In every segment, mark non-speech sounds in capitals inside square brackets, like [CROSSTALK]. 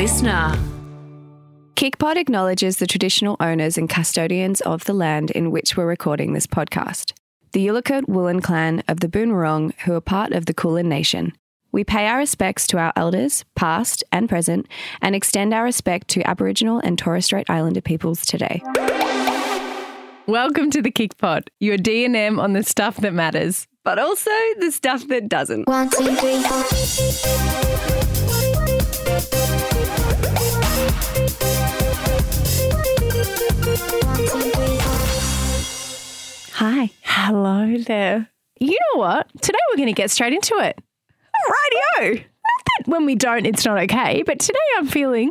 listener. KicPod acknowledges the traditional owners and custodians of the land in which we're recording this podcast, the Yalukit Willam clan of the Boonwurrung, who are part of the Kulin Nation. We pay our respects to our elders, past and present, and extend our respect to Aboriginal and Torres Strait Islander peoples today. Welcome to the KicPod, your D&M on the stuff that matters, but also the stuff that doesn't. One, two, three, four. Hi. Hello there. You know what? Today we're going to get straight into it. Radio. Not that when we don't, it's not okay, but today I'm feeling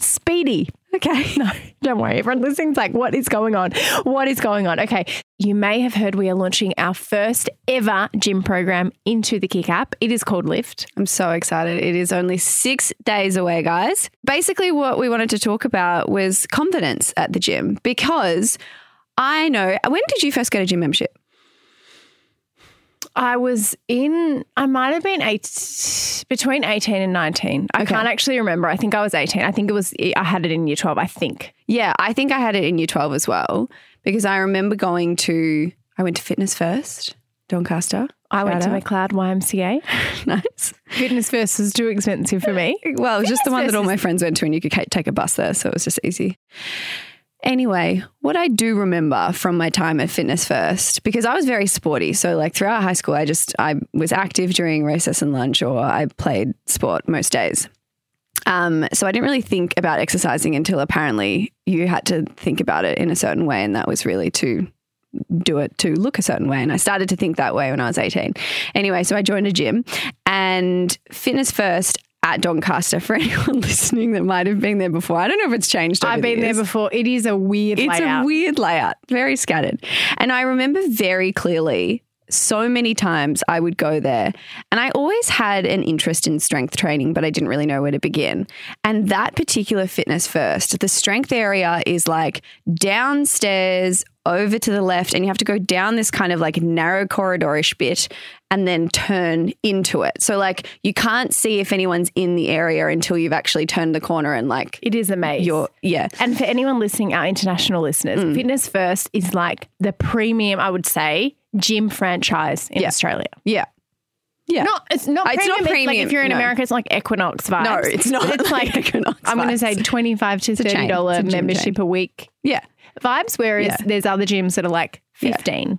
speedy. Okay. [LAUGHS] No, don't worry. Everyone listening's like, what is going on? What is going on? Okay. You may have heard we are launching our first ever gym program into the Kic app. It is called Lift. I'm so excited. It is only six days away, guys. Basically, what we wanted to talk about was confidence at the gym because I know. When did you first get a gym membership? I was in, I might have been eight, between 18 and 19. I Okay. can't actually remember. I think I was 18. I think it was, I had it in year 12, I think. Yeah, I think I had it in year 12 as well because I remember going to, I went to Fitness First, Doncaster. I went to Macleod YMCA. [LAUGHS] nice. Fitness first was too expensive for me. Well, it was just the one that all my friends went to and you could take a bus there. So it was just easy. Anyway, what I do remember from my time at Fitness First, because I was very sporty. So, like throughout high school, I just, I was active during recess and lunch, or I played sport most days. Um, so I didn't really think about exercising until apparently you had to think about it in a certain way. And that was really to do it to look a certain way. And I started to think that way when I was 18. Anyway, so I joined a gym and Fitness First at Doncaster for [LAUGHS] anyone listening that might have been there before. I don't know if it's changed. I've the been there before. It is a weird It's layout. a weird layout, very scattered. And I remember very clearly so many times I would go there and I always had an interest in strength training, but I didn't really know where to begin. And that particular fitness first, the strength area is like downstairs over to the left, and you have to go down this kind of like narrow corridorish bit and then turn into it. So, like, you can't see if anyone's in the area until you've actually turned the corner and like it is amazing. you're, yeah. And for anyone listening, our international listeners, Mm. Fitness First is like the premium, I would say, gym franchise in Yeah. Australia. Yeah. Yeah. Not it's not It's premium. not like if you're in no. America, it's like Equinox vibes. No, it's not But It's like [LAUGHS] Equinox I'm going to say vibes. twenty five to thirty dollar It's a gym membership chain. a week Yeah. vibes. Whereas Yeah. there's other gyms that are like Yeah. fifteen.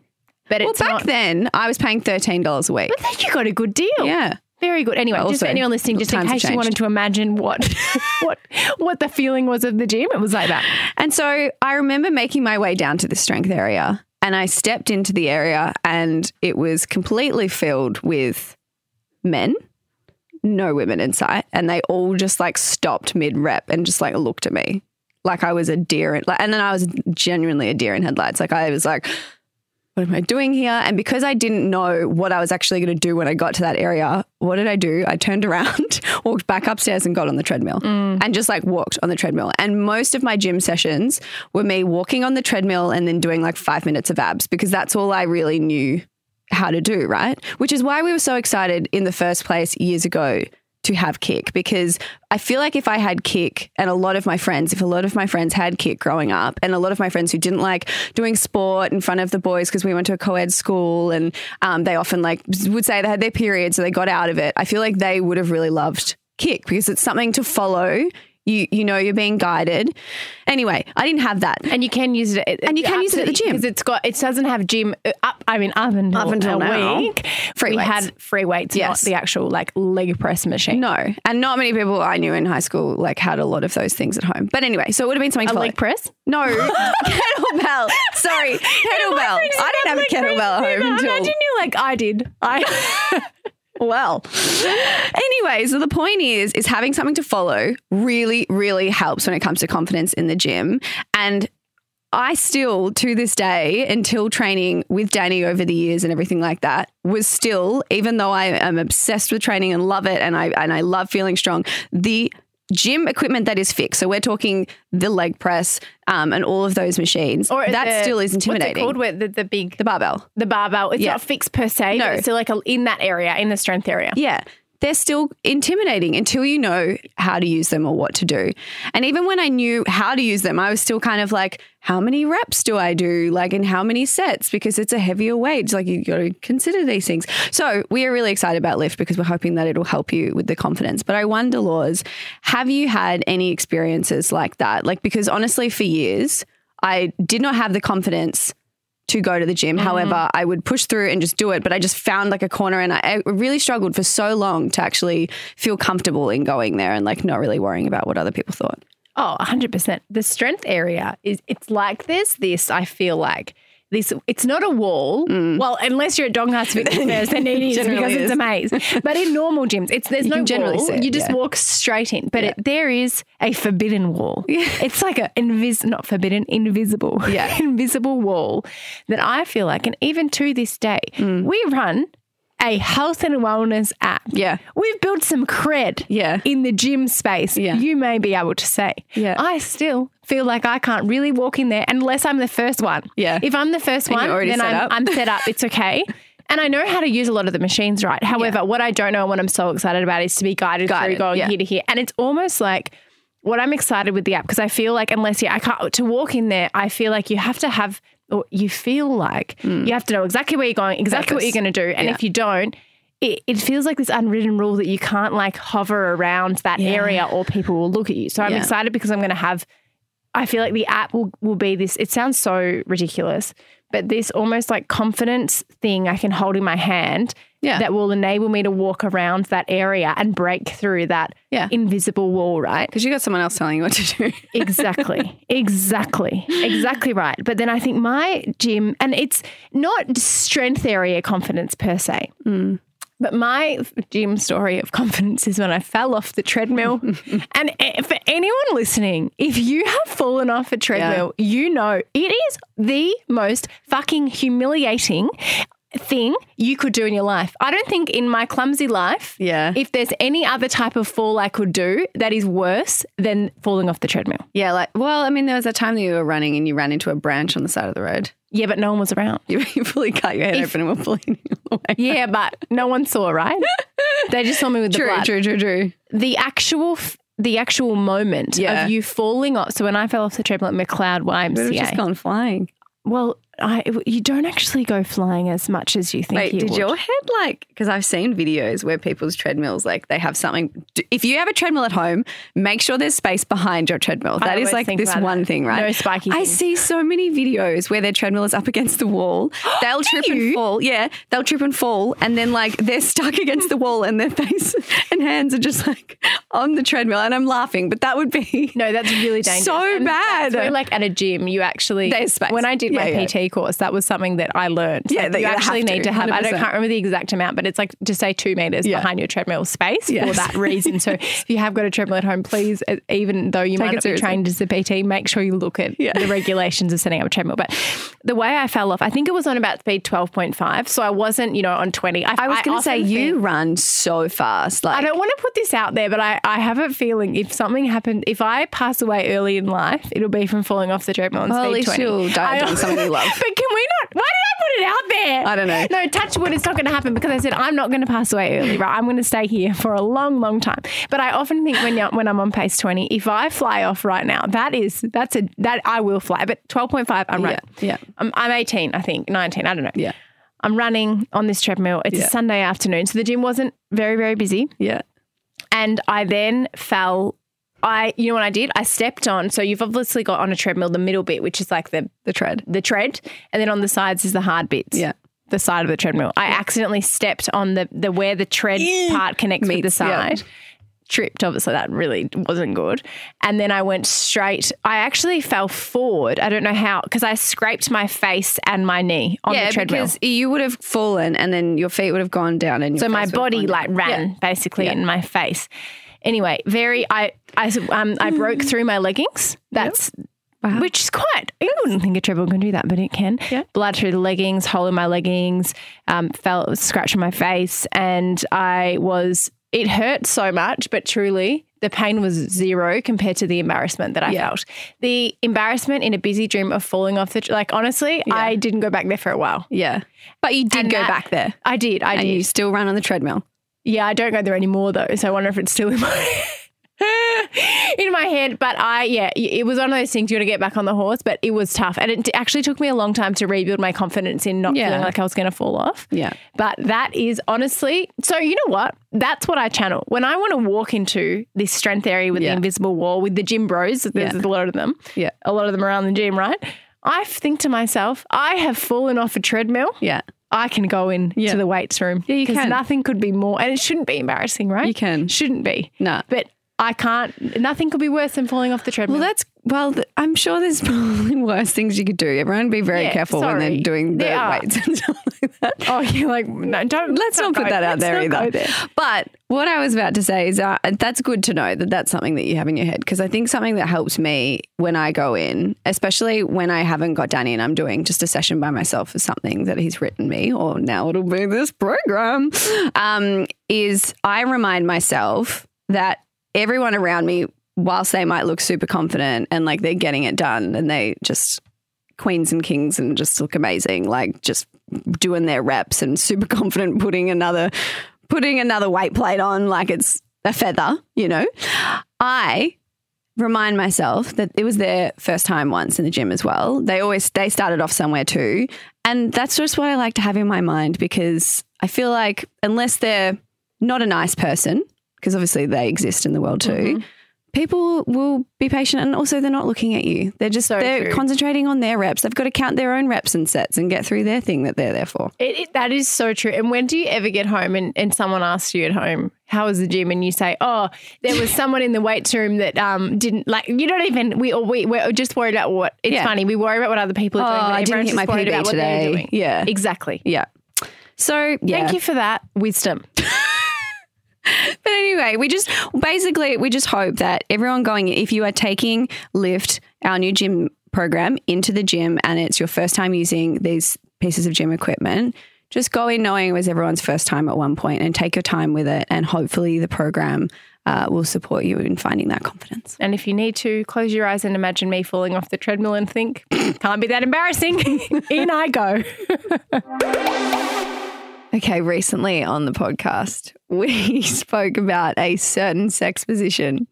But Well, back not. then, I was paying thirteen dollars a week. but then you got a good deal. Yeah, Very good. Anyway, just Also, for anyone listening, just in case you wanted to imagine what [LAUGHS] what what the feeling was of the gym, it was like that. and so I remember making my way down to the strength area, and I stepped into the area, and it was completely filled with men, no women in sight, and they all just like stopped mid rep and just like looked at me like I was a deer, in, like, and then I was genuinely a deer in headlights. Like I was like. What am I doing here? And because I didn't know what I was actually going to do when I got to that area, what did I do? I turned around, [LAUGHS] walked back upstairs, and got on the treadmill mm. and just like walked on the treadmill. And most of my gym sessions were me walking on the treadmill and then doing like five minutes of abs because that's all I really knew how to do, right? Which is why we were so excited in the first place years ago to have Kic because I feel like if I had Kic and a lot of my friends, if a lot of my friends had Kic growing up and a lot of my friends who didn't like doing sport in front of the boys because we went to a co-ed school and um, they often like would say they had their periods so they got out of it. I feel like they would have really loved Kic because it's something to follow. You, you know you're being guided. Anyway, I didn't have that. And you can use it, And you can use it at the gym. because it's got it doesn't have gym uh, up. I mean, up until, Up until a now. week, Free we weights. had free weights, Yes. not the actual like leg press machine. No, and not many people I knew in high school like had a lot of those things at home. But anyway, so it would have been something a to leg like press. no [LAUGHS] kettlebell. Sorry, [LAUGHS] kettlebell. I didn't have a kettlebell at home until Imagine you like I did. I [LAUGHS] well. anyway, so the point is, is having something to follow really, really helps when it comes to confidence in the gym. And I still, to this day, until training with Danny over the years and everything like that, was still, even though I am obsessed with training and love it, and I and I love feeling strong, the gym equipment that is fixed. So we're talking the leg press um, and all of those machines. Or that the- still is intimidating. What's it called? The, the big The barbell. the barbell. It's Yeah. not fixed per se. No. it's still like a, in that area, in the strength area. Yeah. They're still intimidating until you know how to use them or what to do. And even when I knew how to use them, I was still kind of like, how many reps do I do? Like, in how many sets? Because it's a heavier weight. Like, you got to consider these things. So, we are really excited about Lift because we're hoping that it'll help you with the confidence. But I wonder, Laws, have you had any experiences like that? Like, because honestly, for years, I did not have the confidence to go to the gym. Mm-hmm. However, I would push through and just do it, but I just found like a corner and I, I really struggled for so long to actually feel comfortable in going there and like not really worrying about what other people thought. Oh, 100%. The strength area is it's like there's this, I feel like this it's not a wall. Well, unless you're at Donghouse Fitness [LAUGHS] Fairs, then it is Mm. Because it's a maze. But in normal gyms, it's there's no can generally wall. it, you just yeah. walk straight in. But it, there is a forbidden wall. It's like a invis not forbidden, invisible. Yeah. [LAUGHS] invisible wall that I feel like, and even to this day, Mm. we run a health and wellness app. Yeah. We've built some cred Yeah. in the gym space. Yeah. You may be able to say. Yeah. I still feel like I can't really walk in there unless I'm the first one. Yeah. If I'm the first And one, then I'm. I'm set up. It's okay. [LAUGHS] And I know how to use a lot of the machines right. However, what I don't know and what I'm so excited about is to be guided, Guided, through going yeah. here to here. And it's almost like what I'm excited with the app because I feel like unless you, I can't, to walk in there, I feel like you have to have, or you feel like hmm. you have to know exactly where you're going, exactly what you're going to do. And Yeah. if you don't, it, it feels like this unwritten rule that you can't like hover around that Yeah. area or people will look at you. So I'm Yeah. excited because I'm going to have, I feel like the app will, will be this, it sounds so ridiculous, but this almost like confidence thing I can hold in my hand Yeah. that will enable me to walk around that area and break through that Yeah. invisible wall, right? Because you got someone else telling you what to do. [LAUGHS] Exactly. exactly. Exactly right. But then I think my gym, and it's not strength area confidence per se. Mm. But my gym story of confidence is when I fell off the treadmill. [LAUGHS] and eh, for anyone listening, if you have fallen off a treadmill, you know it is the most fucking humiliating thing you could do in your life. I don't think in my clumsy life, Yeah. if there's any other type of fall I could do that is worse than falling off the treadmill. Yeah, like, well, I mean, there was a time that you were running and you ran into a branch on the side of the road. Yeah, but no one was around. [LAUGHS] You, you fully cut your head If- open and were pulling you [LAUGHS] away. Yeah, but no one saw, right? They just saw me with the blood. true, true, true. The actual, f- the actual moment Yeah. of you falling off. So when I fell off the treadmill at Macleod have just gone flying. well, I, you don't actually go flying as much as you think Wait, you did would. your head like? Because I've seen videos where people's treadmills like they have something. If you have a treadmill at home, make sure there's space behind your treadmill. That is like this one that. thing, right? No spiky I see so many videos where their treadmill is up against the wall. [GASPS] They'll trip and fall. Yeah, they'll trip and fall, and then like they're stuck [LAUGHS] against the wall, and their face [LAUGHS] and hands are just like on the treadmill. And I'm laughing, but that would be No, that's really [LAUGHS] dangerous. So And bad. That's where, like at a gym, you actually There's space. When I did my Yeah, yeah. Course, that was something that I learned. Yeah, Like, that you you actually to, need to have. I don't can't remember the exact amount, but it's like to say two meters Yeah. behind your treadmill space Yes. for that reason. So [LAUGHS] if you have got a treadmill at home, please, uh, even though you Take might not be trained as a PT, make sure you look at Yeah. the regulations of setting up a treadmill. But the way I fell off, I think it was on about speed twelve point five, so I wasn't, you know, on twenty. I was going to say you think- run so fast. Like I don't want to put this out there, but I, I have a feeling if something happened, if I pass away early in life, it'll be from falling off the treadmill on Well, at speed least 20. you'll die doing something you love. But can we not? Why did I put it out there? I don't know. No, touch wood, it's not going to happen because I said I'm not going to pass away early, right? I'm going to stay here for a long, long time. But I often think when when I'm on pace 20, if I fly off right now, that is that's a that I will fly. But 12.5, I'm right. yeah. I'm, I'm 18, I think, 19, I don't know. Yeah. I'm running on this treadmill. It's Yeah. a Sunday afternoon, so the gym wasn't very, very busy. Yeah. And I then fell. I, you know what I did? I stepped on. So you've obviously got on a treadmill the middle bit, which is like the The tread. the tread, and then on the sides is the hard bits. Yeah. the side of the treadmill. I accidentally stepped on the the where the tread part connects with the Meets, yeah. side. Tripped, obviously that really wasn't good. And then I went straight. I actually fell forward. I don't know how because I scraped my face and my knee on yeah, the treadmill. because you would have fallen and then your feet would have gone down and your So my face would have body like down. ran Yeah. basically Yeah. in my face. Anyway, very I I um I broke through my leggings. That's Wow. which is quite. I wouldn't think a treadmill can do that, but it can. Yeah. Blood through the leggings, hole in my leggings, um, fell scratch on my face, and I was. It hurt so much, but truly, the pain was zero compared to the embarrassment that I Yeah. felt. The embarrassment in a busy dream of falling off the like. Honestly, I didn't go back there for a while. Yeah. But you did And go that- back there. I did. I and did. you still run on the treadmill. Yeah, I don't go there anymore though, so I wonder if it's still in my [LAUGHS] in my head. But I, yeah, it was one of those things you got to get back on the horse. But it was tough, and it actually took me a long time to rebuild my confidence in not Yeah. feeling like I was going to fall off. Yeah. But that is honestly, so you know what? That's what I channel when I want to walk into this strength area with Yeah. the invisible wall with the gym bros. There's Yeah. a lot of them. Yeah. a lot of them around the gym, right? I think to myself, I have fallen off a treadmill. Yeah. I can go in Yeah. to the weights room. Yeah, you can. Nothing could be more, and it shouldn't be embarrassing, right? You can. Shouldn't be. Nah. But I can't. Nothing could be worse than falling off the treadmill. Well, that's well. th- I'm sure there's [LAUGHS] probably worse things you could do. Everyone, be very Yeah, careful when they're doing the There are. weights and [LAUGHS] stuff like that. oh, you're like no, don't. Let's not put that out there either. there. But what I was about to say is uh, that's good to know that that's something that you have in your head because I think something that helps me when I go in, especially when I haven't got Danny and I'm doing just a session by myself for something that he's written me, or now it'll be this program, um, is I remind myself that everyone around me, whilst they might look super confident and like they're getting it done and they just queens and kings and just look amazing, like just doing their reps and super [LAUGHS] confident putting another putting another weight plate on like it's a feather, you know. I remind myself that it was their first time once in the gym as well. They always they started off somewhere too. And that's just what I like to have in my mind because I feel like unless they're not a nice person, because obviously they exist in the world too, people will be patient and also they're not looking at you. They're just So they're true. concentrating on their reps. They've got to count their own reps and sets and get through their thing that they're there for. It, it, that is so true. And when do you ever get home and, and someone asks you at home, how was the gym? And you say, oh, there was someone in the weights room that um didn't like, you don't even, we, or we, we're just worried about what, it's Yeah. funny, we worry about what other people are Oh, doing. but I didn't hit my PB today. Yeah. Exactly. Yeah. So yeah. Thank you for that wisdom. [LAUGHS] [LAUGHS] But anyway, we just basically we just hope that everyone going if you are taking Lift, our new gym program, into the gym and it's your first time using these pieces of gym equipment, just go in knowing it was everyone's first time at one point and take your time with it and hopefully the program uh, will support you in finding that confidence. And if you need to, close your eyes and imagine me falling off the treadmill and think, [COUGHS] can't be that embarrassing. [LAUGHS] in I go. [LAUGHS] Okay, recently on the podcast, we [LAUGHS] spoke about a certain sex position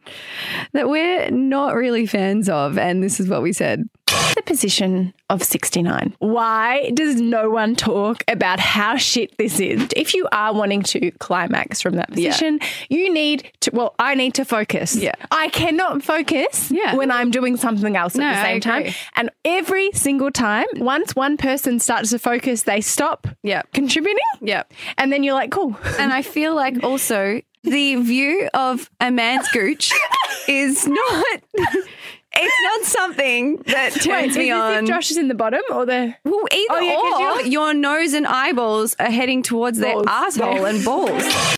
that we're not really fans of. And this is what we said. The position of 69. Why does no one talk about how shit this is? If you are wanting to climax from that position, you need to, well, I need to focus. Yeah. I cannot focus Yeah. when I'm doing something else No, at the same time. And every single time, once one person starts to focus, they stop Yeah. contributing. Yeah. And then you're like, cool. And I feel like also the view of a man's gooch [LAUGHS] is not. It's not something that turns Wait, me on. Josh is in the bottom or the. well, either Oh, yeah, or your nose and eyeballs are heading towards their Balls. asshole Yeah. and balls. [LAUGHS]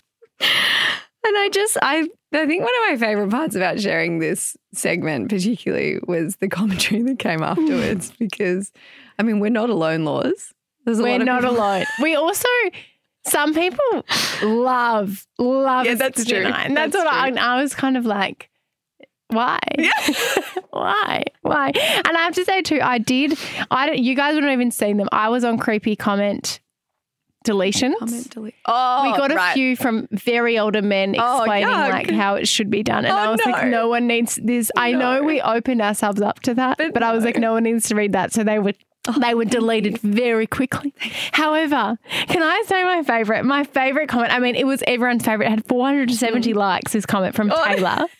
And I just, I, I think one of my favorite parts about sharing this segment, particularly, was the commentary that came afterwards. [SIGHS] because, I mean, we're not alone, laws. We're not people- alone. [LAUGHS] We also, some people love, love Yeah, that's true. 69. That's, That's what I. I was kind of like, why? [LAUGHS] why? Why? And I have to say too, I did, I don't, you guys wouldn't have even seen them. I was on creepy comment deletions. Comment delete. Oh, we got a right. few from very older men Oh, explaining yuck. like how it should be done. And Oh, I was like, no. no one needs this. I know we opened ourselves up to that, but, But I was like, no one needs to read that. So they were they were deleted very quickly. However, can I say my favorite? My favorite comment, I mean, it was everyone's favorite. It had 470 likes, this comment from Mm. Oh. Taylor. [LAUGHS]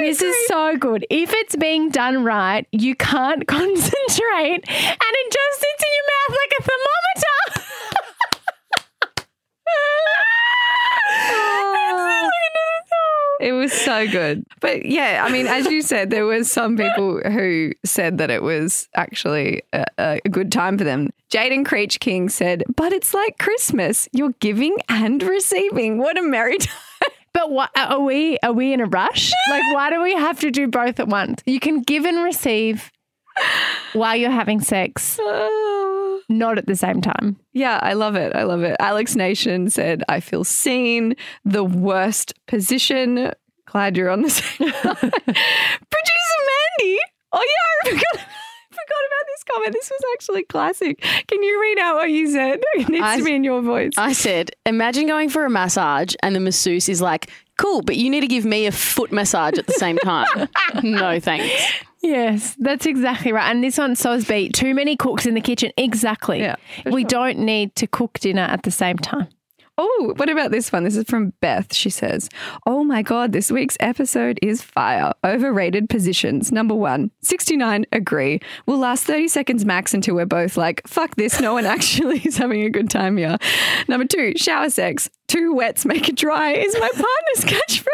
This is so good. If it's being done right, you can't [LAUGHS] concentrate and it just sits in your mouth like a thermometer. [LAUGHS] Oh. It was so good. But yeah, I mean, as you said, there were some people who said that it was actually a, a good time for them. Jaden Creech King said, but it's like Christmas. You're giving and receiving. What a merry [LAUGHS] time. But what are we? Are we in a rush? [LAUGHS] Like, why do we have to do both at once? You can give and receive while you're having sex, [SIGHS] not at the same time. Yeah, I love it. I love it. Alex Nation said, I feel seen. The worst position. Glad you're on the same. [LAUGHS] [LAUGHS] Producer Mandy. Oh, yeah, I forgot, about this comment. This was actually classic. Can you read out what you said? [LAUGHS] It needs I- to be in your voice. I said, imagine going for a massage and the masseuse is like, cool, but you need to give me a foot massage at the same time. [LAUGHS] no thanks. Yes, that's exactly right. And this one, so's beat. Too many cooks in the kitchen. Exactly. Yeah, we sure. don't need to cook dinner at the same time. Oh, what about this one? This is from Beth. She says, Oh my God, this week's episode is fire. Overrated positions. Number one, 69, agree. We'll last 30 seconds max until we're both like, fuck this, no one [LAUGHS] actually is having a good time here. Number two, shower sex. Two wets make it dry is my partner's [LAUGHS]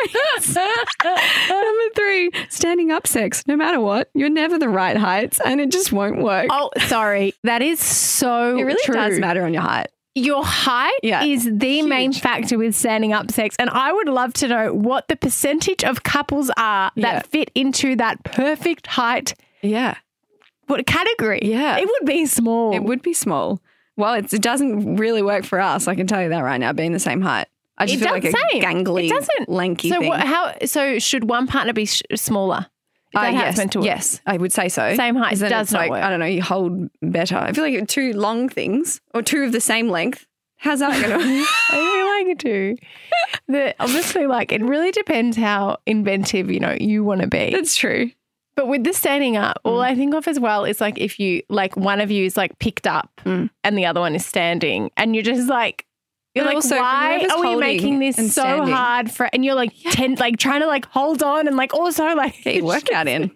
catchphrase. [LAUGHS] Number three, standing up sex. No matter what, you're never the right heights and it just won't work. Oh, sorry. That is so it really true. does matter on your height. Your height Yeah. is the main factor with standing up sex. And I would love to know what the percentage of couples are that Yeah. fit into that perfect height Yeah. what category. Yeah. It would be small. It would be small. Well, it's, it doesn't really work for us. I can tell you that right now, being the same height. I just It feel like a same. gangly, It doesn't. lanky so thing. what, how so should one partner be sh- smaller? Uh, that how it's yes, yes, I would say so. Same height then does it's not like, work. I don't know. You hold better. I feel like two long things or two of the same length. How's that going [LAUGHS] to? [LAUGHS] I feel like it too. The, obviously, like it really depends how inventive you know you want to be. That's true. But with the standing up, all I think of as well is like if you like one of you is like picked up Mm. and the other one is standing, and you're just like. You're But like, also, why are we making this so standing- hard for? And you're like, ten, like trying to like hold on and like also [LAUGHS] like Get your workout in.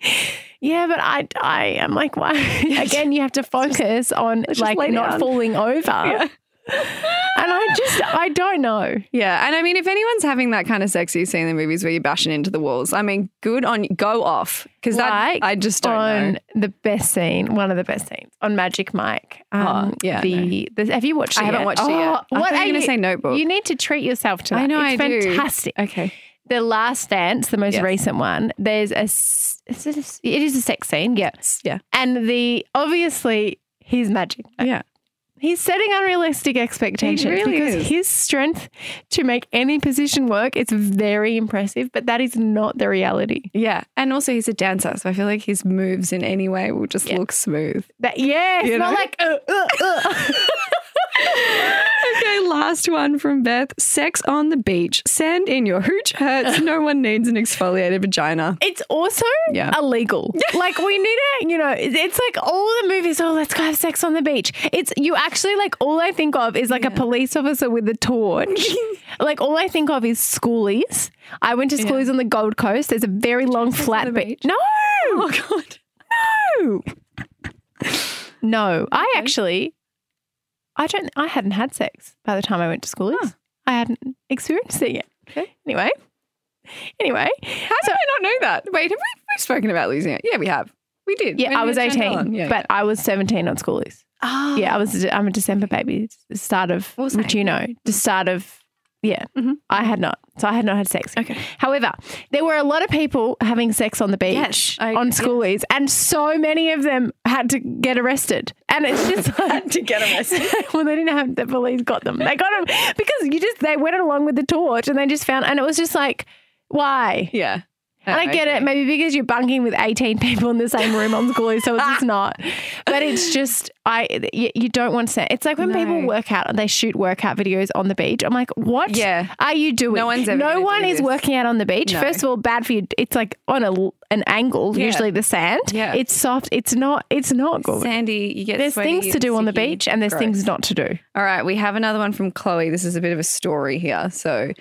Yeah, but I, I am like, why? [LAUGHS] Again, you have to focus on like not falling over. [LAUGHS] And I just, I don't know. Yeah, and I mean, if anyone's having that kind of sex you see in the movies where you're bashing into the walls, I mean, good on go off because that Like I just don't on know. the best scene, one of the best scenes on Magic Mike. Um, Oh, yeah, The, the have you watched it? I haven't yet? watched it yet. I Oh, What you were gonna say Notebook. You need to treat yourself to that. I know it's I do. fantastic. Okay. The Last Dance, the most Yes. recent one. There's a, is it, a, it is a sex scene, yes. Yeah. And the obviously he's Magic. Mike. Yeah. He's setting unrealistic expectations really because is. his strength to make any position work it's very impressive, but that is not the reality. Yeah. And also he's a dancer, so I feel like his moves in any way will just Yeah. look smooth. That yeah, it's You not know? like uh, uh, uh. [LAUGHS] Okay, last one from Beth. Sex on the beach. Sand in your hooch hurts. No one needs an exfoliated vagina. It's also Yeah. illegal. like we need it, you know, it's like all the movies. Oh, let's go have sex on the beach. It's you actually like all I think of is like a police officer with a torch. [LAUGHS] like all I think of is schoolies. I went to schoolies on the Gold Coast. There's a very long flat beach. beach? No, Oh god. no, no. I actually, I don't. I hadn't had sex by the time I went to schoolies. I hadn't experienced it yet. Okay. Anyway, anyway. How did I not know that? Wait, have we we've spoken about losing it? Yeah, we have. We did. Yeah, When I was 18. Yeah, but I was 17 on schoolies. yeah. Yeah, I was. I'm a December baby. The start of Well, which you know, the start of. Yeah, Mhm. I had not. So I had not had sex. Okay. However, there were a lot of people having sex on the beach Yes, I- on yeah. schoolies, and so many of them had to get arrested. And it's just [LAUGHS] like to get arrested. [LAUGHS] well, they didn't have the police got them. They got them because you just they went along with the torch, and they just found, and it was just like, why? Yeah. And I get it, maybe because you're bunking with 18 people in the same room on school, so it's just [LAUGHS] not. But it's just, I you, you don't want to say. It's like when people work out and they shoot workout videos on the beach. I'm like, what Yeah. are you doing? No one's ever No one is this. working out on the beach. No. First of all, bad for you. It's like on a an angle, Yeah. usually the sand. Yeah. It's soft. It's not. It's not good. Sandy, you get There's things to do on the beach, and there's Gross. things not to do. All right, we have another one from Chloe. This is a bit of a story here. So,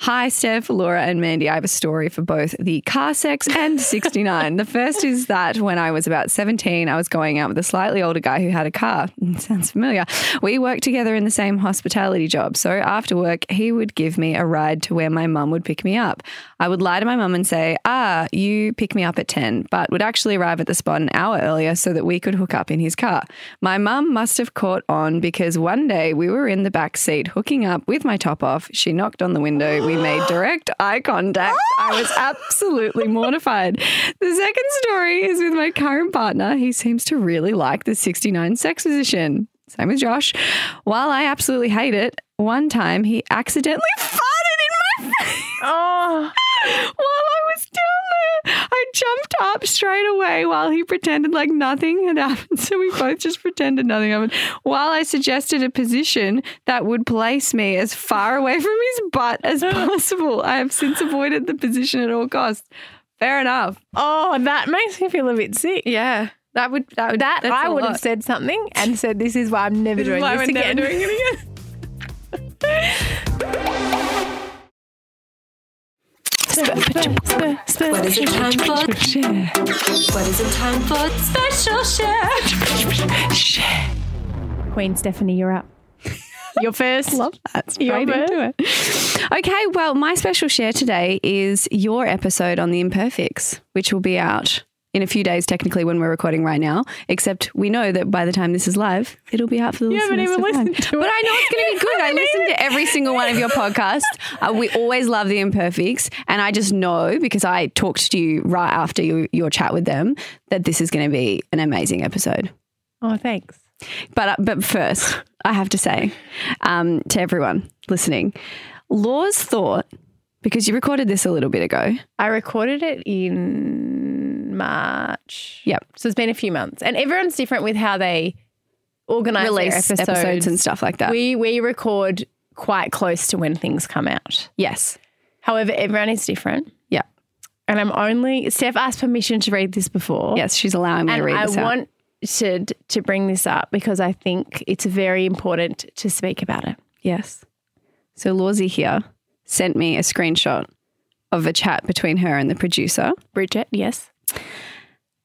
hi, Steph, Laura, and Mandy. I have a story for both the car sex and 69. the first is that when I was about 17, I was going out with a slightly older guy who had a car. [LAUGHS] Sounds familiar. We worked together in the same hospitality job. So, after work, he would give me a ride to where my mum would pick me up. I would lie to my mum and say, Ah, you pick me up at 10, but would actually arrive at the spot an hour earlier so that we could hook up in his car. My mum must have caught on because one day we were in the back seat hooking up with my top off. She knocked on the window. We made [GASPS] direct eye contact. I was [GASPS] absolutely mortified. The second story is with my current partner. He seems to really like the 69 sex position. Same with Josh. While I absolutely hate it, one time he accidentally farted in my face. Oh, [LAUGHS] While jumped up straight away while he pretended like nothing had happened. [LAUGHS] So we both just pretended nothing happened. While I suggested a position that would place me as far away [LAUGHS] from his butt as [GASPS] possible. I have since avoided the position at all costs. Fair enough. Oh, that makes me feel a bit sick. Yeah. That would that would That I would lot. have said something and said, "This is why I'm never This doing this never again." doing it [LAUGHS] What is it time for? What is it time for? Special share. Queen Stephanie, you're up. [LAUGHS] You're first. Love that. You're Straight into it. Okay, well, my special share today is your episode on the imperfects, which will be out in a few days, technically, when we're recording right now. Except we know that by the time this is live, it'll be out for the You haven't even listened to it. But. I know it's going to be good. I listen to every single one of your podcasts. Uh, we always love the imperfects, and I just know because I talked to you right after your, your chat with them that this is going to be an amazing episode. Oh, thanks. But uh, but first, I have to say um, to everyone listening, Laws thought because you recorded this a little bit ago. I recorded it in March. Yep. So it's been a few months, and everyone's different with how they organize Release their episodes. episodes. and stuff like that. We we record quite close to when things come out. yes. However, everyone is different, Yeah. and I'm only Steph asked permission to read this before. Yes, she's allowing me to read I this out. I wanted to bring this up because I think it's very important to speak about it. Yes. So Lawsy here sent me a screenshot of a chat between her and the producer. Bridget, yes.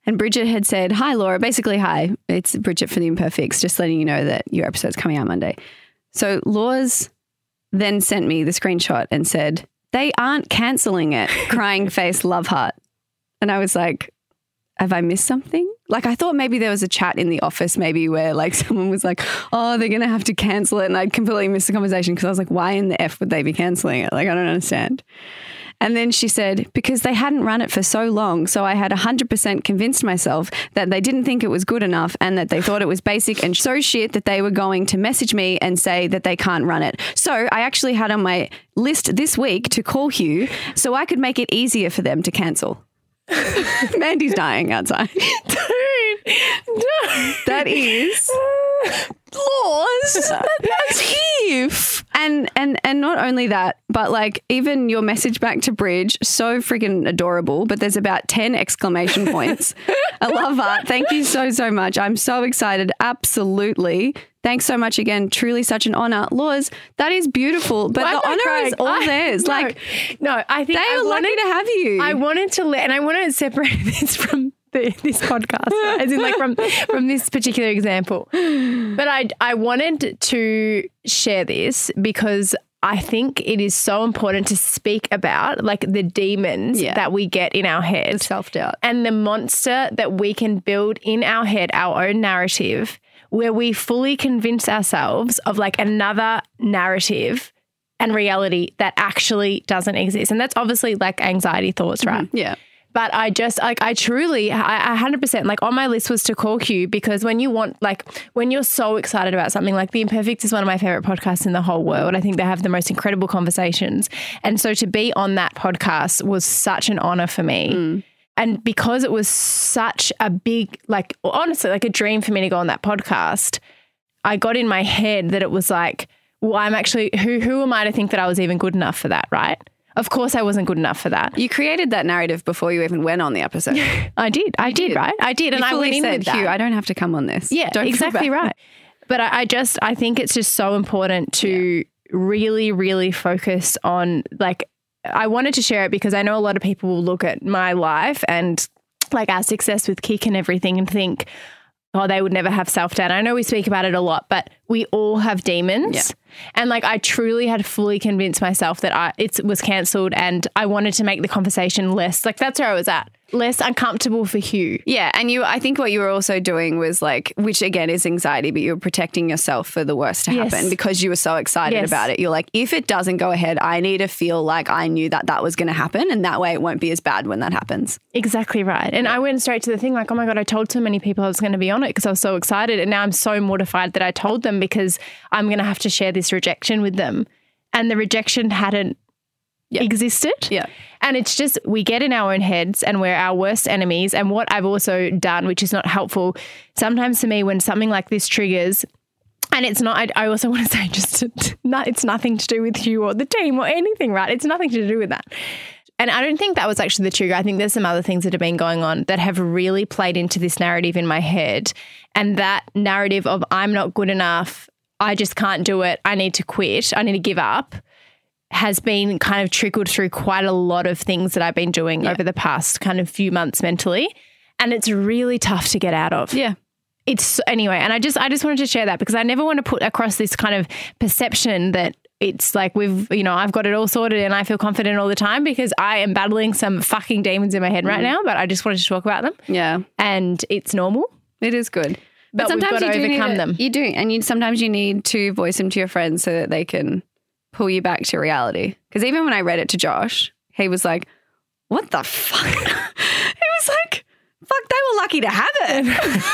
And Bridget had said, Hi, Laura. Basically, hi. It's Bridget for the Imperfects, just letting you know that your episode's coming out Monday. So Laws then sent me the screenshot and said, They aren't canceling it. [LAUGHS] Crying face, love heart. And I was like, Have I missed something? Like, I thought maybe there was a chat in the office, maybe where like [LAUGHS] someone was like, Oh, they're going to have to cancel it. And I'd completely missed the conversation because I was like, Why in the F would they be canceling it? Like, I don't understand. And then she said, because they hadn't run it for so long, so I had 100% convinced myself that they didn't think it was good enough and that they thought it was basic and so shit that they were going to message me and say that they can't run it. So I actually had on my list this week to call Hugh so I could make it easier for them to cancel. [LAUGHS] Mandy's dying outside. That is [LAUGHS] laws. [LAUGHS] That's if. And and and not only that, but like even your message back to Bridge, so freaking adorable. But there's about ten exclamation points. I love that. Thank you so so much. I'm so excited. Absolutely. Thanks so much again. Truly such an honor. Laws, that is beautiful. But Why the honor is all I- theirs. no, like no, I think they I are lucky to have you. I wanted to let, and I want to separate [LAUGHS] this from the, this podcast, as in like from [LAUGHS] from this particular example. But I I wanted to share this because I think it is so important to speak about like the demons Yeah. that we get in our head, self doubt. and the monster that we can build in our head, our own narrative, where we fully convince ourselves of like another narrative and reality that actually doesn't exist. And that's obviously like anxiety thoughts, right? Mm-hmm. Yeah. But I just like I truly I, I 100% like on my list was to call Hugh because when you want like when you're so excited about something like The Imperfect is one of my favorite podcasts in the whole world. I think they have the most incredible conversations. And so to be on that podcast was such an honor for me. Mm. And because it was such a big like honestly like a dream for me to go on that podcast, I got in my head that it was like, well, I'm actually who who am I to think that I was even good enough for that, right? Of course I wasn't good enough for that. You created that narrative before you even went on the episode. [LAUGHS] I did. I did, did. right? I did. And I went in with that. Hugh, I don't have to come on this. yeah, Don't exactly right. But I, I just, I think it's just so important to really, really focus on like, I wanted to share it because I know a lot of people will look at my life and like our success with Kic and everything and think, oh, they would never have self doubt. I know we speak about it a lot, but we all have demons. Yeah. And like I truly had fully convinced myself that I it was cancelled and I wanted to make the conversation less like that's where I was at. Less uncomfortable for Hugh. Yeah, and you I think what you were also doing was like which again is anxiety, but you were protecting yourself for the worst to Yes. happen because you were so excited Yes. about it. You're like if it doesn't go ahead, I need to feel like I knew that that was going to happen and that way it won't be as bad when that happens. Exactly right. And I went straight to the thing like, oh my God, I told so many people I was going to be on it because I was so excited. And now I'm so mortified that I told them because I'm going to have to share this rejection with them. And the rejection hadn't existed. Yeah. And it's just, we get in our own heads and we're our worst enemies. And what I've also done, which is not helpful, sometimes for me, when something like this triggers, and it's not, I, I also [LAUGHS] want to say, just not, it's nothing to do with you or the team or anything, right? It's nothing to do with that. And I don't think that was actually the trigger. I think there's some other things that have been going on that have really played into this narrative in my head. And that narrative of I'm not good enough, I just can't do it, I need to quit, I need to give up, has been kind of trickled through quite a lot of things that I've been doing over the past kind of few months mentally. And it's really tough to get out of Yeah. it's anyway and i just i just wanted to share that because i never want to put across this kind of perception that it's like we've you know i've got it all sorted and i feel confident all the time because i am battling some fucking demons in my head right mm. now but i just wanted to talk about them Yeah. and it's normal It is good. But we've got to do need overcome to- them. You do. And you sometimes you need to voice them to your friends so that they can pull you back to reality. Because even when I read it to Josh, he was like, What the fuck? [LAUGHS] he was like, Fuck, they were lucky to have it. [LAUGHS]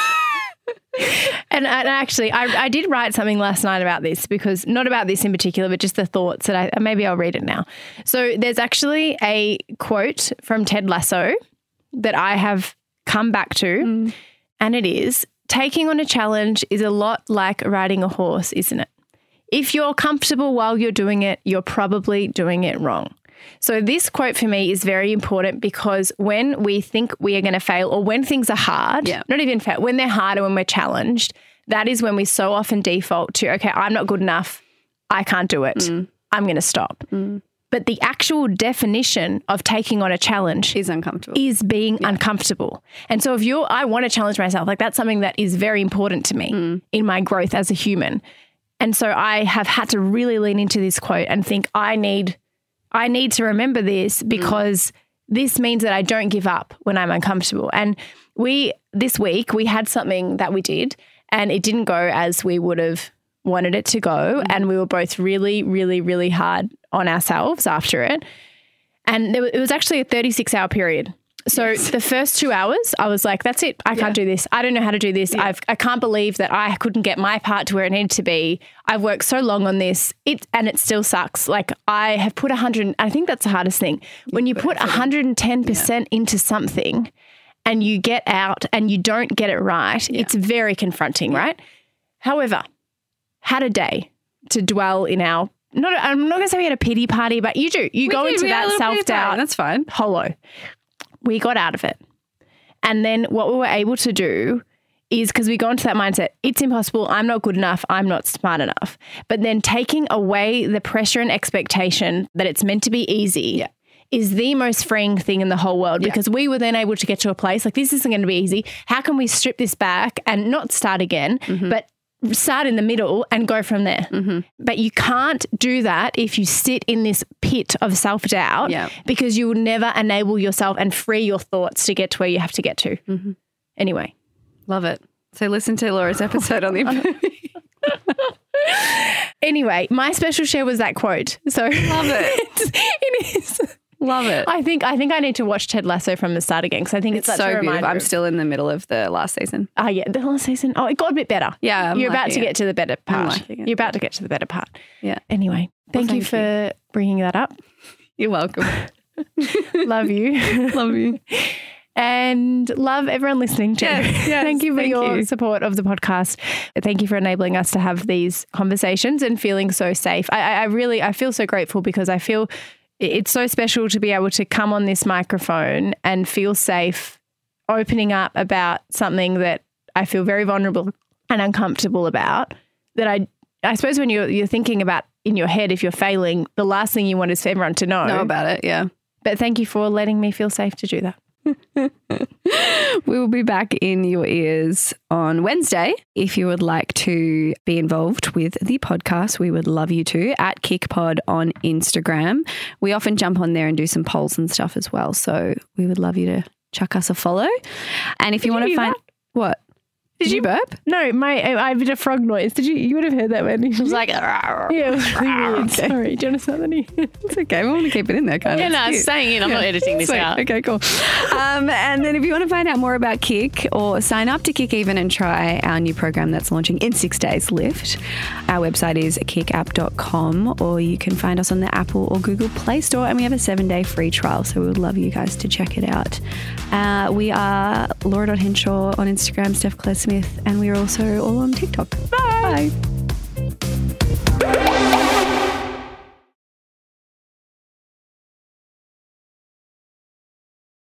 And, and actually, I, I did write something last night about this because not about this in particular, but just the thoughts that I maybe I'll read it now. So there's actually a quote from Ted Lasso that I have come back to, mm. and it is taking on a challenge is a lot like riding a horse, isn't it? If you're comfortable while you're doing it, you're probably doing it wrong. So, this quote for me is very important because when we think we are going to fail or when things are hard, Yeah. not even fail, when they're hard or when we're challenged, that is when we so often default to, okay, I'm not good enough. I can't do it. Mm. I'm going to stop. Mm. But the actual definition of taking on a challenge is uncomfortable. is being uncomfortable. And so if you're I want to challenge myself, like that's something that is very important to me mm. in my growth as a human. And so I have had to really lean into this quote and think I need I need to remember this mm. because this means that I don't give up when I'm uncomfortable. And we this week we had something that we did and it didn't go as we would have wanted it to go mm. and we were both really really really hard on ourselves after it. And there, it was actually a 36 hour period. So the first two hours, I was like, that's it. I can't do this. I don't know how to do this. I've, I can't believe that I couldn't get my part to where it needed to be. I've worked so long on this, it and it still sucks. Like I have put 100, I think that's the hardest thing. When you put 110% into something and you get out and you don't get it right, it's very confronting, right? However, had a day to dwell in our, not, I'm not going to say we had a pity party, but you do. You go We- into we that little bit of self doubt That's fine. hollow. We got out of it. And then what we were able to do is because we go into that mindset, it's impossible. I'm not good enough. I'm not smart enough. But then taking away the pressure and expectation that it's meant to be easy is the most freeing thing in the whole world because we were then able to get to a place like this isn't going to be easy. How can we strip this back and not start again, mm-hmm. but start in the middle and go from there? Mm-hmm. But you can't do that if you sit in this pit of self doubt Yeah. because you will never enable yourself and free your thoughts to get to where you have to get to. Mm-hmm. Anyway, Love it. So listen to Laura's episode on the [LAUGHS] anyway, my special share was that quote. So love it. [LAUGHS] it is. Love it. I think I think I need to watch Ted Lasso from the start again because I think it's, It's such a so reminder. beautiful. I'm still in the middle of the last season. Oh yeah, the last season. Oh, it got a bit better. Yeah, I'm you're about to it. get to the better part. liking it. You're about to get to the better part. Yeah. Anyway, thank, you thank for bringing that up. You're welcome. [LAUGHS] Love you. [LAUGHS] Love you. and love everyone listening too. Yes, [LAUGHS] yes, thank you for thank your you. support of the podcast. Thank you for enabling us to have these conversations and feeling so safe. I, I I really, I feel so grateful because I feel it's so special to be able to come on this microphone and feel safe opening up about something that I feel very vulnerable and uncomfortable about. That I, I suppose when you're you're thinking about in your head if you're failing, the last thing you want is for everyone to know. Know about it. Yeah. But thank you for letting me feel safe to do that. We will be back in your ears on Wednesday. If you would like to be involved with the podcast, we would love you to at KicPod on Instagram. We often jump on there and do some polls and stuff as well. So we would love you to chuck us a follow. And if you want to find what? Did you burp? No, my I did a frog noise. Did you? You would have heard that when It was like, [LAUGHS] Yeah, it was really weird. Sorry, do you want to start that? It's okay. We want to keep it in there, kind yeah, of. no, It's it's cute. staying in. I'm not editing this Sweet. out. Okay, cool. Um, and then if you want to find out more about Kic or sign up to Kic Even and try our new program that's launching in six days, Lift, our website is kickapp.com or you can find us on the Apple or Google Play Store and we have a seven day free trial. So we would love you guys to check it out. Uh, we are Laura Laura.Henshaw on Instagram, Steph Claire Smith, and we are also all on TikTok. Bye. Bye.